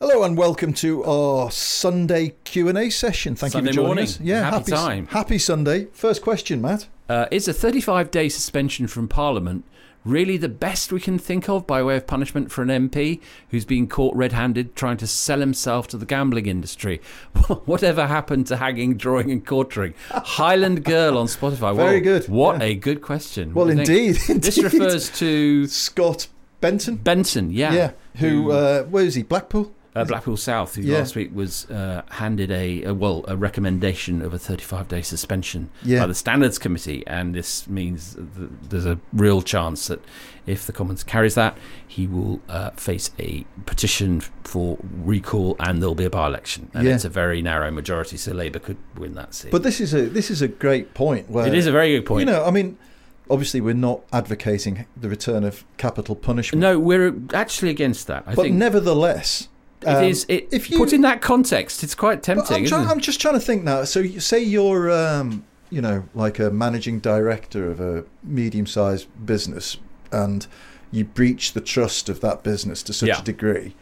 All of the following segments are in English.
Hello and welcome to our Sunday Q and A session. Thank Sunday you for joining morning. us. Yeah, Happy time. Happy Sunday. First question, Matt. Uh, is a 35 day suspension from Parliament really the best we can think of by way of punishment for an MP who's been caught red handed trying to sell himself to the gambling industry? Whatever happened to hanging, drawing, and quartering? Highland Girl on Spotify. Very Well, good. What Yeah. a good question. Well, you indeed. This refers to Scott Benton. Benton, yeah. Yeah. Who? Uh, where is he? Blackpool. Uh, Blackpool South, who Yeah. last week was uh, handed a, a well a recommendation of a 35 day suspension Yeah. by the Standards Committee, and this means that there's a real chance that if the Commons carries that, he will uh, face a petition for recall, and there'll be a by-election, and Yeah. it's a very narrow majority, so Labour could win that seat. But this is a this is a great point. Where it is a very good point. You know, I mean, obviously we're not advocating the return of capital punishment. no, we're actually against that. I but think nevertheless, it um, is. It, if you put in that context, it's quite tempting. I'm, isn't try- it? I'm just trying to think now. So, you, say you're, um, you know, like a managing director of a medium-sized business, and you breach the trust of that business to such Yeah. a degree.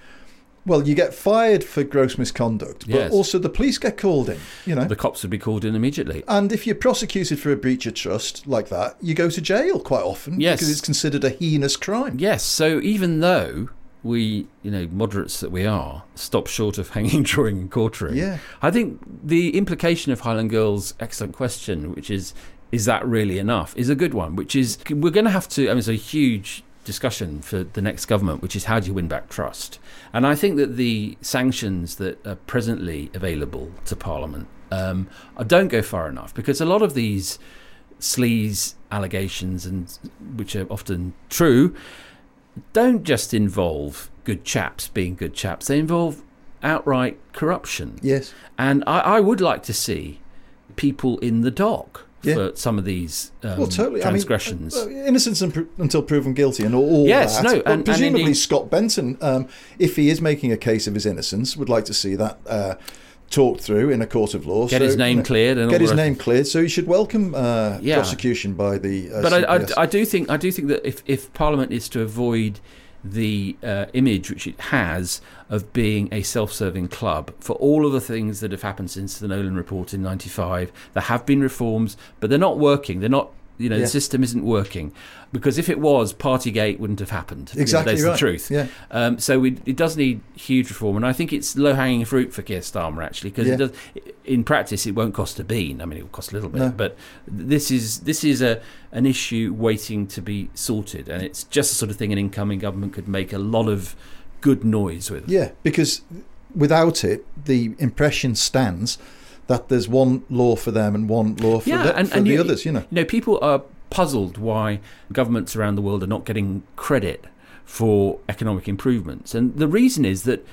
Well, you get fired for gross misconduct, but Yes. also the police get called in. You know, the cops would be called in immediately. and if you're prosecuted for a breach of trust like that, you go to jail quite often Yes. because it's considered a heinous crime. Yes, so even though we, you know, moderates that we are, stop short of hanging, drawing, and quartering, Yeah. I think the implication of Highland Girl's excellent question, which is, is that really enough, is a good one, which is we're going to have to, I mean, it's a huge discussion for the next government, which is how do you win back trust? And I think that the sanctions that are presently available to Parliament um, don't go far enough because a lot of these sleaze allegations and which are often true don't just involve good chaps being good chaps they involve outright corruption Yes. and I, I would like to see people in the dock Yeah. for some of these um, Well, totally. transgressions I mean, uh, innocence un- until proven guilty, and all, Yes, that. no, and- and presumably indeed- Scott Benton, um, if he is making a case of his innocence, would like to see that uh, talked through in a court of law. Get So, his name you know, cleared and get his nait cleared. So he should welcome uh, Yeah. prosecution by the. Uh, but I, I, I do think I do think that if, if Parliament is to avoid the uh, image which it has of being a self-serving club for all of the things that have happened since the Nolan report in '95, there have been reforms, but they're not working. They're not. You know, Yeah. the system isn't working because if it was, Partygate wouldn't have happened. You know, Exactly that's right. the truth. Yeah. Um, so we, it does need huge reform, and I think it's low-hanging fruit for Keir Starmer actually, because Yeah. In practice, it won't cost a bean. I mean, it will cost a little bit, No. but this is this is a an issue waiting to be sorted, and it's just the sort of thing an incoming government could make a lot of good noise with. Yeah, because without it, the impression stands that there's one law for them and one law for, the, for the you- others. You know. you know, people are puzzled why governments around the world are not getting credit for economic improvements, and the reason is that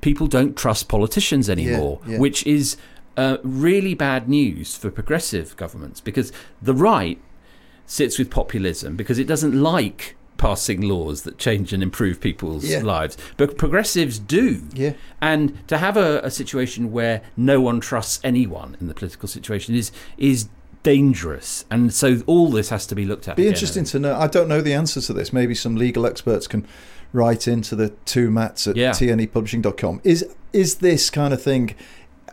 people don't trust politicians anymore, yeah. which is uh, really bad news for progressive governments because the right sits with populism because it doesn't like passing laws that change and improve people's Yeah. lives. But progressives do. Yeah. And to have a, a situation where no one trusts anyone in the political situation is is dangerous. And so all this has to be looked at. Be again. interesting to know. I don't know the answer to this. Maybe some legal experts can write into the two Matts at Yeah. tnepublishing.com. Is is this kind of thing?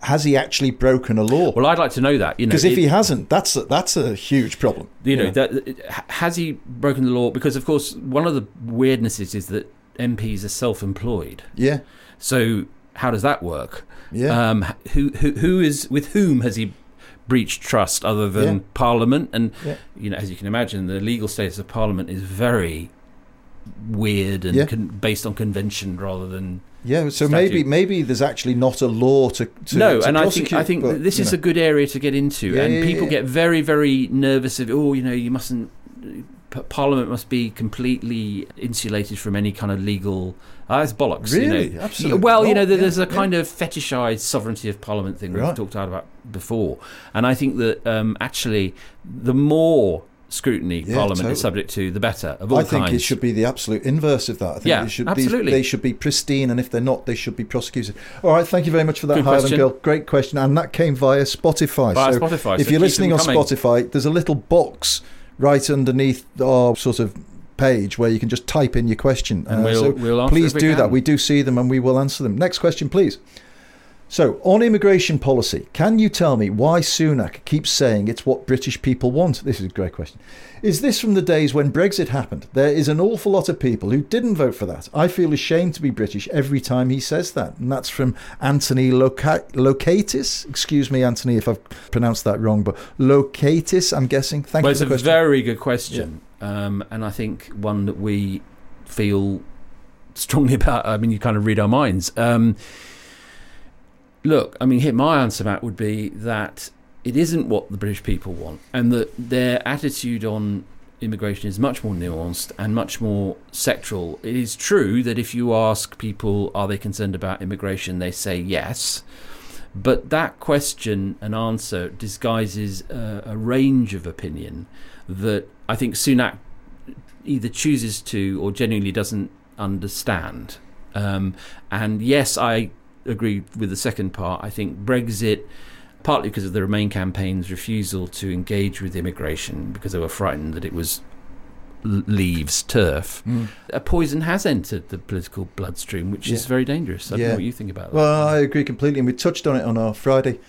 Has he actually broken a law? Well, I'd like to know that. You know, Because if it- he hasn't, that's a, that's a huge problem. you know, that, has he broken the law? Because of course, one of the weirdnesses is that MPs are self-employed. Yeah. So how does that work? Yeah. Um, who who who is with whom has he breached trust other than Yeah. Parliament? And Yeah. you know, as you can imagine, the legal status of Parliament is very weird and Yeah. con- based on convention rather than Yeah, so statute. maybe maybe there's actually not a law to, to no, to and I think I think but, this is know. a good area to get into, Yeah, and yeah, people yeah. get very very nervous of oh you know you mustn't. Parliament must be completely insulated from any kind of legal. Ah, it's bollocks. You Really? know. Absolutely Well, you know, there- Yeah, there's a yeah. kind of fetishized sovereignty of Parliament thing we've talked about before, and I think that um, actually the more scrutiny Yeah, Parliament totally. is subject to, the better. Of all I think it should be the absolute inverse of that. I think Yeah, it should, absolutely. These, they should be pristine, and if they're not, they should be prosecuted. All right, thank you very much for that, Good Highland question. Girl. Great question, and that came via Spotify. Via so Spotify, if so you're listening on coming. Spotify, there's a little box right underneath our sort of page where you can just type in your question. And Uh, we'll- so we'll please we do can. that. We do see them, and we will answer them. Next question, please. So, on immigration policy, can you tell me why Sunak keeps saying it's what British people want? This is a great question. Is this from the days when Brexit happened? There is an awful lot of people who didn't vote for that. I feel ashamed to be British every time he says that. And that's from Anthony Loca- Laukaitis. Excuse me, Anthony, if I've pronounced that wrong, but Laukaitis, I'm guessing. Thank well, you it's for a the question. very good question, um, and I think one that we feel strongly about. I mean, you kind of read our minds. Um, look, I mean, here my answer, Matt, would be that it isn't what the British people want, and that their attitude on immigration is much more nuanced and much more sectoral. It is true that if you ask people, are they concerned about immigration, they say yes. But that question and answer disguises a, a range of opinion that I think Sunak either chooses to or genuinely doesn't understand. Um, and yes, I agree with the second part. I think Brexit, partly because of the Remain campaign's refusal to engage with immigration because they were frightened that it was leaves turf, hmm. a poison has entered the political bloodstream, which is very dangerous. I don't Yeah. know what you think about that. Well, I agree completely, and we touched on it on our Friday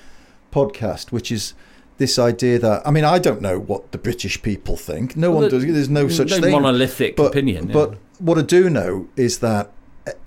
podcast, which is this idea that I mean, I don't know what the British people think. No Well, one does. There's no such no thing. monolithic but, opinion. yeah. But what I do know is that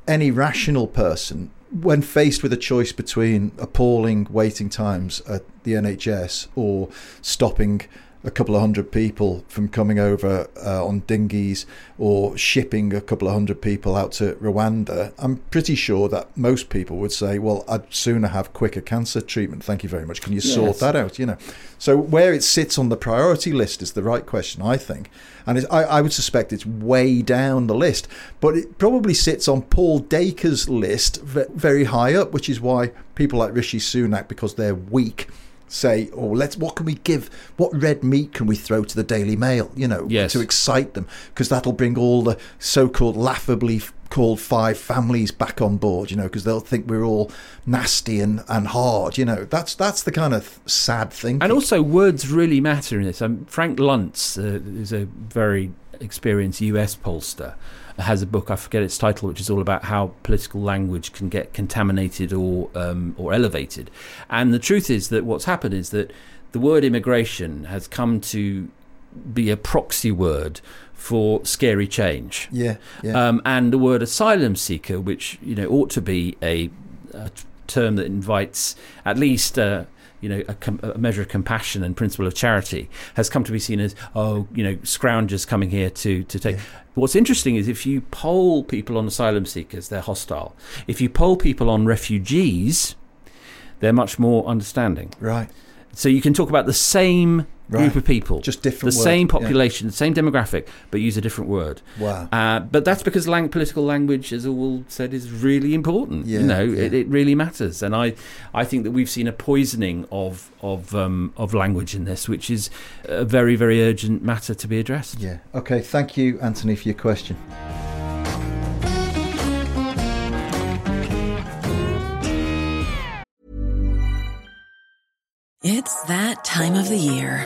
any rational person, when faced with a choice between appalling waiting times at the NHS or stopping a couple of hundred people from coming over uh, on dinghies or shipping a couple of hundred people out to Rwanda, I'm pretty sure that most people would say, "Well, I'd sooner have quicker cancer treatment. Thank you very much. Can you sort that out?" You know. So where it sits on the priority list is the right question, I think, and I, I would suspect it's way down the list, but it probably sits on Paul Dacre's list very high up, which is why people like Rishi Sunak, because they're weak, say, "Oh, let's what can we give? What red meat can we throw to the Daily Mail? You know, Yes. to excite them, because that'll bring all the so-called laughably called five families back on board. You know, because they'll think we're all nasty and, and hard. You know, that's that's the kind of sad thing. And also, words really matter in this. Um, Frank Luntz uh, is a very experienced US pollster. Has a book I forget its title, which is all about how political language can get contaminated or um, or elevated. And the truth is that what's happened is that the word immigration has come to be a proxy word for scary change. yeah, yeah. Um, and the word asylum seeker, which you know ought to be a, a term that invites at least uh, you know a, com- a measure of compassion and principle of charity, has come to be seen as oh you know scroungers coming here to to take. What's interesting is if you poll people on asylum seekers, they're hostile. If you poll people on refugees, they're much more understanding. right. So you can talk about the same group of people, Just different the word, same yeah. population, the same demographic, but use a different word. Wow. Uh, but that's because lang- political language, as all said, is really important. Yeah, you know, yeah. it, it really matters, and I, I think that we've seen a poisoning of of um, of language in this, which is a very very urgent matter to be addressed. Yeah. Okay. Thank you, Anthony, for your question. It's that time of the year.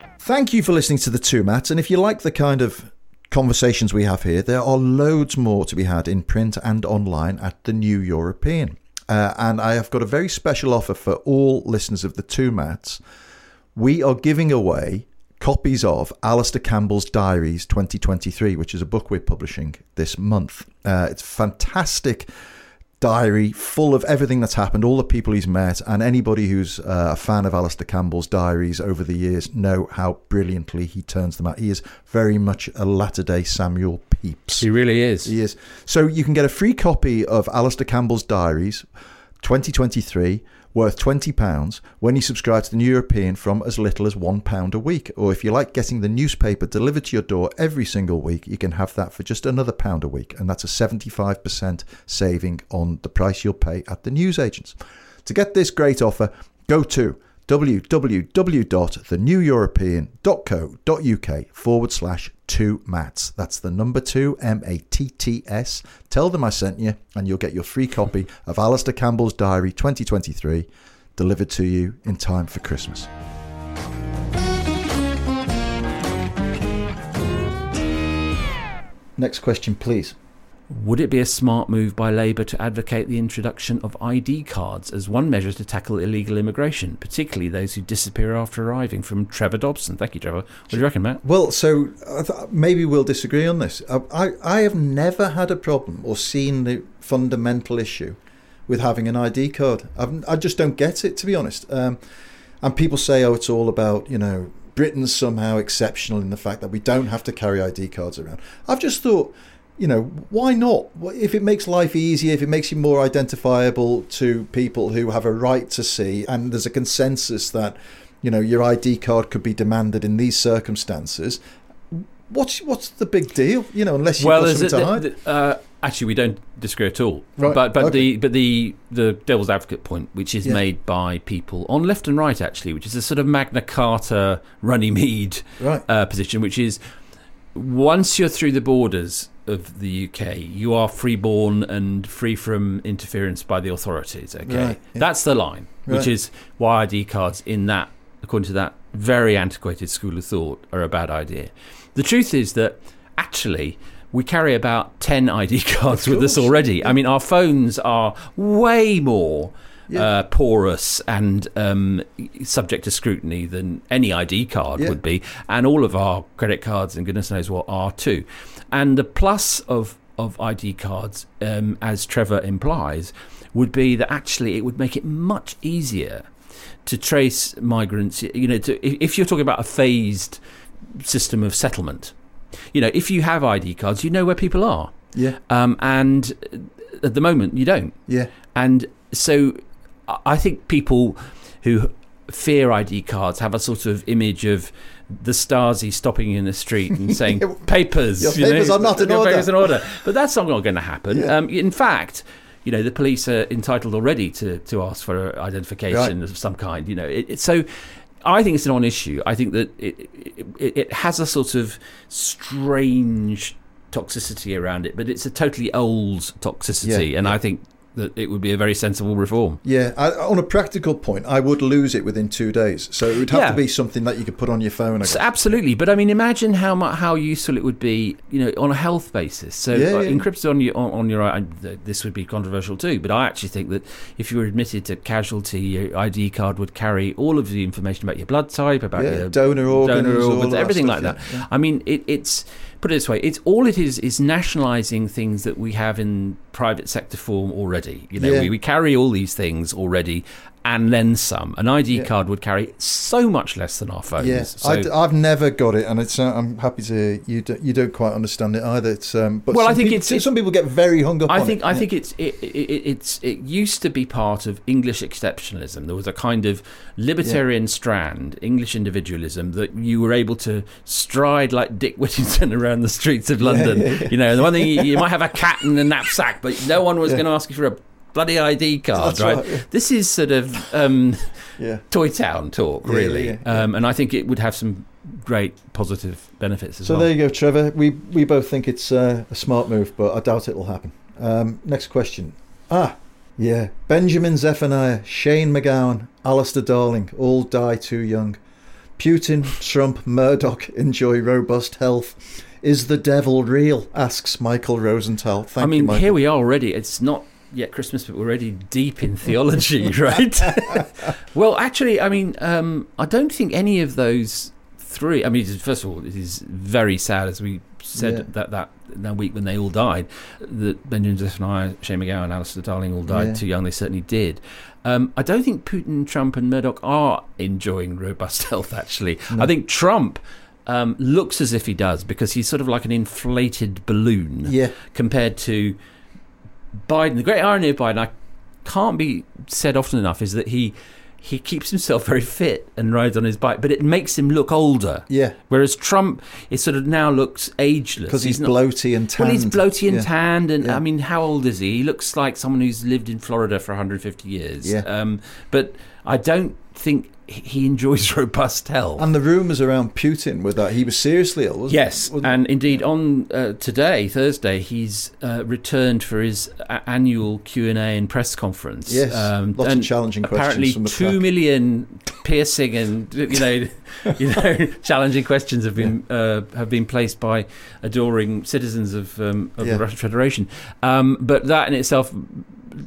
Thank you for listening to the two Matts. And if you like the kind of conversations we have here, there are loads more to be had in print and online at the New European. Uh, and I have got a very special offer for all listeners of the two Matts. We are giving away copies of Alastair Campbell's Diaries 2023, which is a book we're publishing this month. Uh, it's fantastic diary full of everything that's happened, all the people he's met, and anybody who's uh, a fan of Alastair Campbell's diaries over the years know how brilliantly he turns them out. He is very much a latter day Samuel Pepys. He really is. He is. So you can get a free copy of Alastair Campbell's diaries 2023 worth £20 when you subscribe to the New European from as little as £1 a week. Or if you like getting the newspaper delivered to your door every single week, you can have that for just another pound a week. And that's a 75% saving on the price you'll pay at the newsagents. To get this great offer, go to www.theneweuropean.co.uk forward slash two Matts. That's the number two, M A T T S. Tell them I sent you, and you'll get your free copy of Alastair Campbell's Diary 2023 delivered to you in time for Christmas. Next question, please. Would it be a smart move by Labour to advocate the introduction of ID cards as one measure to tackle illegal immigration, particularly those who disappear after arriving? From Trevor Dobson. Thank you, Trevor. What do you reckon, Matt? Well, so maybe we'll disagree on this. I, I, I have never had a problem or seen the fundamental issue with having an ID card. I've, I just don't get it, to be honest. Um, and people say, oh, it's all about, you know, Britain's somehow exceptional in the fact that we don't have to carry ID cards around. I've just thought, you know, why not? If it makes life easier, if it makes you more identifiable to people who have a right to see, and there's a consensus that, you know, your ID card could be demanded in these circumstances, what's what's the big deal? You know, unless you've well, got something to the- hide. the- uh, actually, we don't disagree at all. Right, But but okay. the but the the devil's advocate point, which is Yeah. made by people on left and right, actually, which is a sort of Magna Carta, Runnymede Right. uh, position, which is once you're through the borders of the UK, you are freeborn and free from interference by the authorities. Okay, Right, yeah. that's the line, which is why ID cards in that, according to that very antiquated school of thought, are a bad idea. The truth is that actually. We carry about 10 ID cards with us already. I mean, our phones are way more Yeah. uh, porous and um, subject to scrutiny than any ID card Yeah. would be, and all of our credit cards and goodness knows what are too. And the plus of of ID cards, um, as Trevor implies, would be that actually it would make it much easier to trace migrants. You know, to, if if you're talking about a phased system of settlement, you know, if you have ID cards, you know where people are, Yeah, um, and at the moment you don't. yeah, And so I- think people who fear ID cards have a sort of image of the Stasi stopping you in the street and saying papers. Your you know, papers are not in order." papers in order. But that's not going to happen. Yeah. Um, in fact, you know, the police are entitled already to, to ask for identification Right. of some kind. You know, it, it, so I think it's a non-issue. I think that it, it, it has a sort of strange toxicity around it, but it's a totally old toxicity, Yeah, and yeah. I think that it would be a very sensible reform. Yeah, I, on a practical point, I would lose it within two days. So it would have Yeah. to be something that you could put on your phone. So absolutely, but I mean, imagine how how useful it would be, you know, on a health basis. So Yeah, uh, yeah. encrypted on your on, on your I- this would be controversial too. But I actually think that if you were admitted to casualty, your ID card would carry all of the information about your blood type, about your donor organs, donor organs, of that everything stuff, like that. I mean, it, it's put it this way: it's all it is is nationalising things that we have in private sector form already. You know, Yeah. we, we carry all these things already. And then some. An ID Yeah. card would carry so much less than our phones. Yes, So- I, have never got it, and it's. Uh, I'm happy to you. Do, you don't quite understand it either. It's. Um, but Well, I think people, it's- some people get very hung up. I on think it. I Yeah. think it's it, it, it's it used to be part of English exceptionalism. There was a kind of libertarian strand, English individualism that you were able to stride like Dick Whittington around the streets of London. yeah, yeah. You know, the one thing you, you might have a cat in a knapsack, but no one was Yeah. going to ask you for a bloody ID card, right? right, yeah. This is sort of um, Yeah. Toy Town talk, really, yeah. Um, and I think it would have some great positive benefits as So well. So there you go, Trevor. We we both think it's uh, a smart move, but I doubt it'll happen. Um, next question. Ah, yeah. Benjamin Zephaniah, Shane MacGowan, Alistair Darling, all die too young. Putin, Trump, Murdoch enjoy robust health. Is the devil real? Asks Michael Rosenthal. Thank I mean, you, here we are already. It's not yet Christmas, but we're already deep in theology, right? well, actually, I mean, um, I don't think any of those three. I mean, first of all, it is very sad, as we said Yeah. that, that that week when they all died, that Benjamin Zephaniah, Shane MacGowan, and Alistair Darling all died Yeah. too young. They certainly did. Um, I don't think Putin, Trump, and Murdoch are enjoying robust health. Actually, I think Trump. Um, looks as if he does because he's sort of like an inflated balloon Yeah. compared to Biden. The great irony of Biden, I can't be said often enough, is that he he keeps himself very fit and rides on his bike, but it makes him look older. Yeah. Whereas Trump, it sort of now looks ageless Because he's, not- bloaty and tanned. Well, he's bloaty and Yeah. tanned, and Yeah. I mean, how old is he? He looks like someone who's lived in Florida for 150 years. Yeah. Um, but I don't think he- enjoys robust health. And the rumours around Putin were that, he was seriously ill, wasn't Yes, and indeed on uh, today, Thursday, he's uh, returned for his a- annual Q and A and press conference. Yes, lots of challenging questions Apparently, from the two million piercing and you know, you know, challenging questions have been uh, have been placed by adoring citizens of um, of Yeah. the Russian Federation. Um, but that in itself.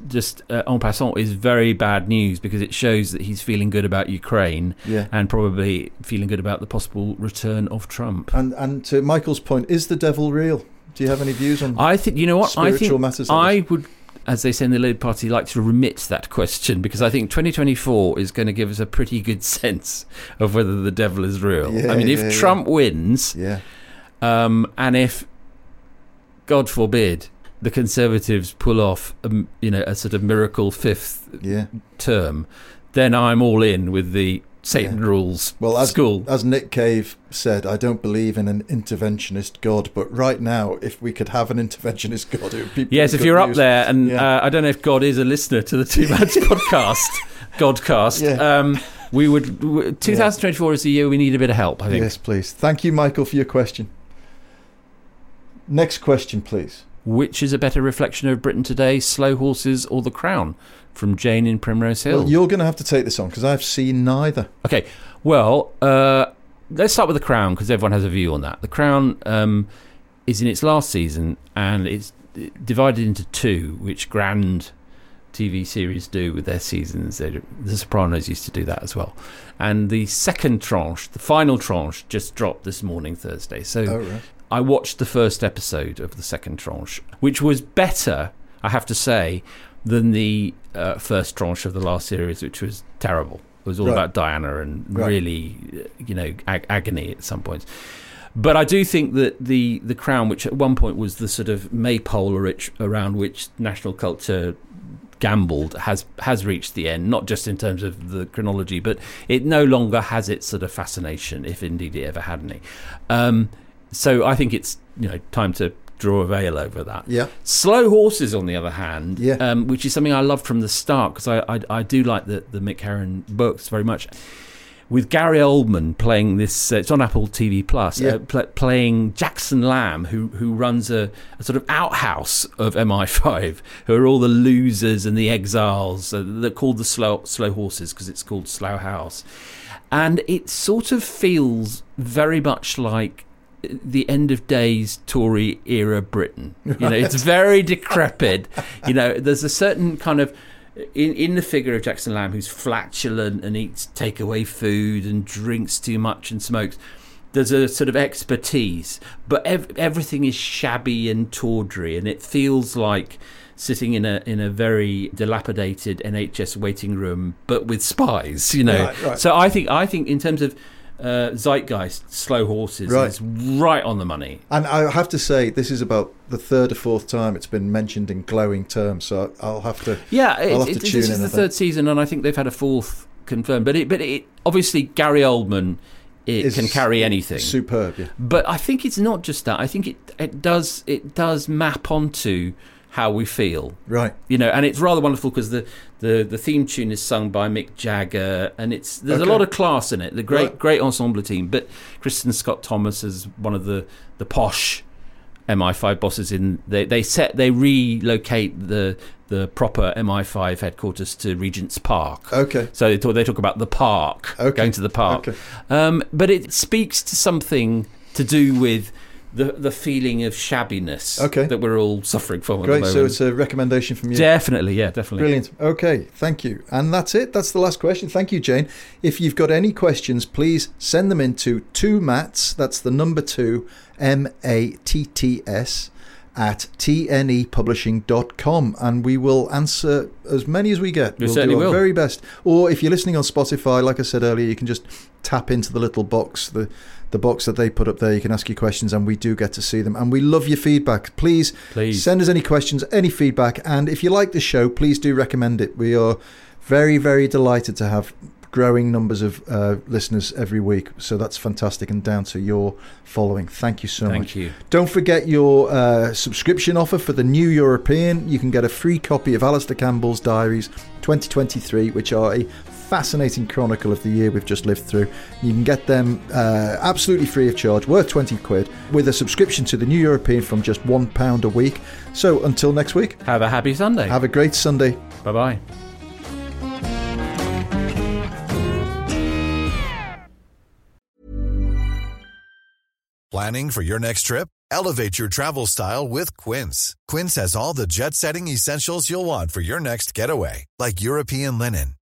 Just uh, en passant is very bad news because it shows that he's feeling good about Ukraine Yeah. and probably feeling good about the possible return of Trump. And and to Michael's point, is the devil real? Do you have any views on? I think you know what I Spiritual think. matters, I would, as they say in the Labour Party, like to remit that question because I think 2024 is going to give us a pretty good sense of whether the devil is real. Yeah, I mean, if yeah, yeah. Trump wins, yeah. um, and if God forbid the Conservatives pull off, a, m- you know, a sort of miracle fifth Yeah. term, then I'm all in with the Satan Yeah. rules Well, as, school. as Nick Cave said, I don't believe in an interventionist God, but right now, if we could have an interventionist God, it would be Yes, if you're up there, and Yeah. uh, I don't know if God is a listener to the Two Lads podcast, Godcast. Yeah. Um, we would. W- 2024 is the year we need a bit of help. I think. Yes, please. Thank you, Michael, for your question. Next question, please. Which is a better reflection of Britain today, Slow Horses or The Crown? From Jane in Primrose Hill. Well, you're going to have to take this on because I've seen neither. Okay, well, uh, let's start with The Crown because everyone has a view on that. The Crown um, is in its last season and it's divided into two, which grand TV series do with their seasons. The Sopranos used to do that as well. And the second tranche, the final tranche, just dropped this morning, Thursday. So Oh, right. I watched the first episode of the second tranche, which was better, I have to say, than the uh, first tranche of the last series, which was terrible. It was all Right. about Diana and Right. really, uh, you know, ag- agony at some points. But I do think that the the crown, which at one point was the sort of maypole around which national culture gambled has has reached the end, not just in terms of the chronology, but it no longer has its sort of fascination, if indeed it ever had any. Um, so I think it's you know time to draw a veil over that. Yeah. Slow horses, on the other hand, Yeah. um, which is something I loved from the start because I, I I do like the the Mick Herron books very much. With Gary Oldman playing this, uh, it's on Apple TV Plus. Yeah. Uh, pl- playing Jackson Lamb, who who runs a, a sort of outhouse of MI5, who are all the losers and the exiles. Uh, they're called the slow slow horses because it's called Slough House, and it sort of feels very much like the end of days Tory era Britain. You know, it's very decrepit. You know, there's a certain kind of in in the figure of Jackson Lamb who's flatulent and eats takeaway food and drinks too much and smokes. There's a sort of expertise, but ev- everything is shabby and tawdry, and it feels like sitting in a in a very dilapidated NHS waiting room, but with spies. You know, Right, right. so I think I think in terms of uh, zeitgeist, slow horses Right. is right on the money. And I have to say, this is about the third or fourth time it's been mentioned in glowing terms. So I'll have to. Yeah, I'll have it, to it, this is the third season, and I think they've had a fourth confirmed. But it, but it, obviously Gary Oldman, it Is can carry anything. Superb. Yeah. But I think it's not just that. I think it it does it does map onto how we feel. Right. You know, and it's rather wonderful because the, the, the theme tune is sung by Mick Jagger, and it's there's Okay. a lot of class in it. The great Right. great ensemble team, but Kristin Scott Thomas is one of the the posh MI5 bosses in they they set they relocate the the proper MI5 headquarters to Regent's Park. Okay. So they talk, they talk about the park, Okay. going to the park. Okay. Um, but it speaks to something to do with the the feeling of shabbiness Okay. that we're all suffering from at Great. So it's a recommendation from you. Definitely, yeah, definitely. Brilliant. Okay, thank you. And that's it. That's the last question. Thank you, Jane. If you've got any questions, please send them into two Matts. That's the number two, M A T T S, at tnepublishing.com. And we will answer as many as we get. We we'll certainly do our will. very best. Or if you're listening on Spotify, like I said earlier, you can just tap into the little box, the the box that they put up there. You can ask your questions, and we do get to see them. And we love your feedback. Please, Please. send us any questions, any feedback, and if you like the show, please do recommend it. We are very, very delighted to have growing numbers of uh, listeners every week. So that's fantastic, and down to your following. Thank you so Thank much. you. Don't forget your uh, subscription offer for the New European. You can get a free copy of Alastair Campbell's Diaries 2023, which are a fascinating chronicle of the year we've just lived through. You can get them uh, absolutely free of charge, worth 20 quid, with a subscription to the New European from just £1 a week. So until next week, Have a happy Sunday. have a great Sunday. bye bye. Planning for your next trip? Elevate your travel style with Quince. Quince has all the jet setting essentials you'll want for your next getaway, like European linen,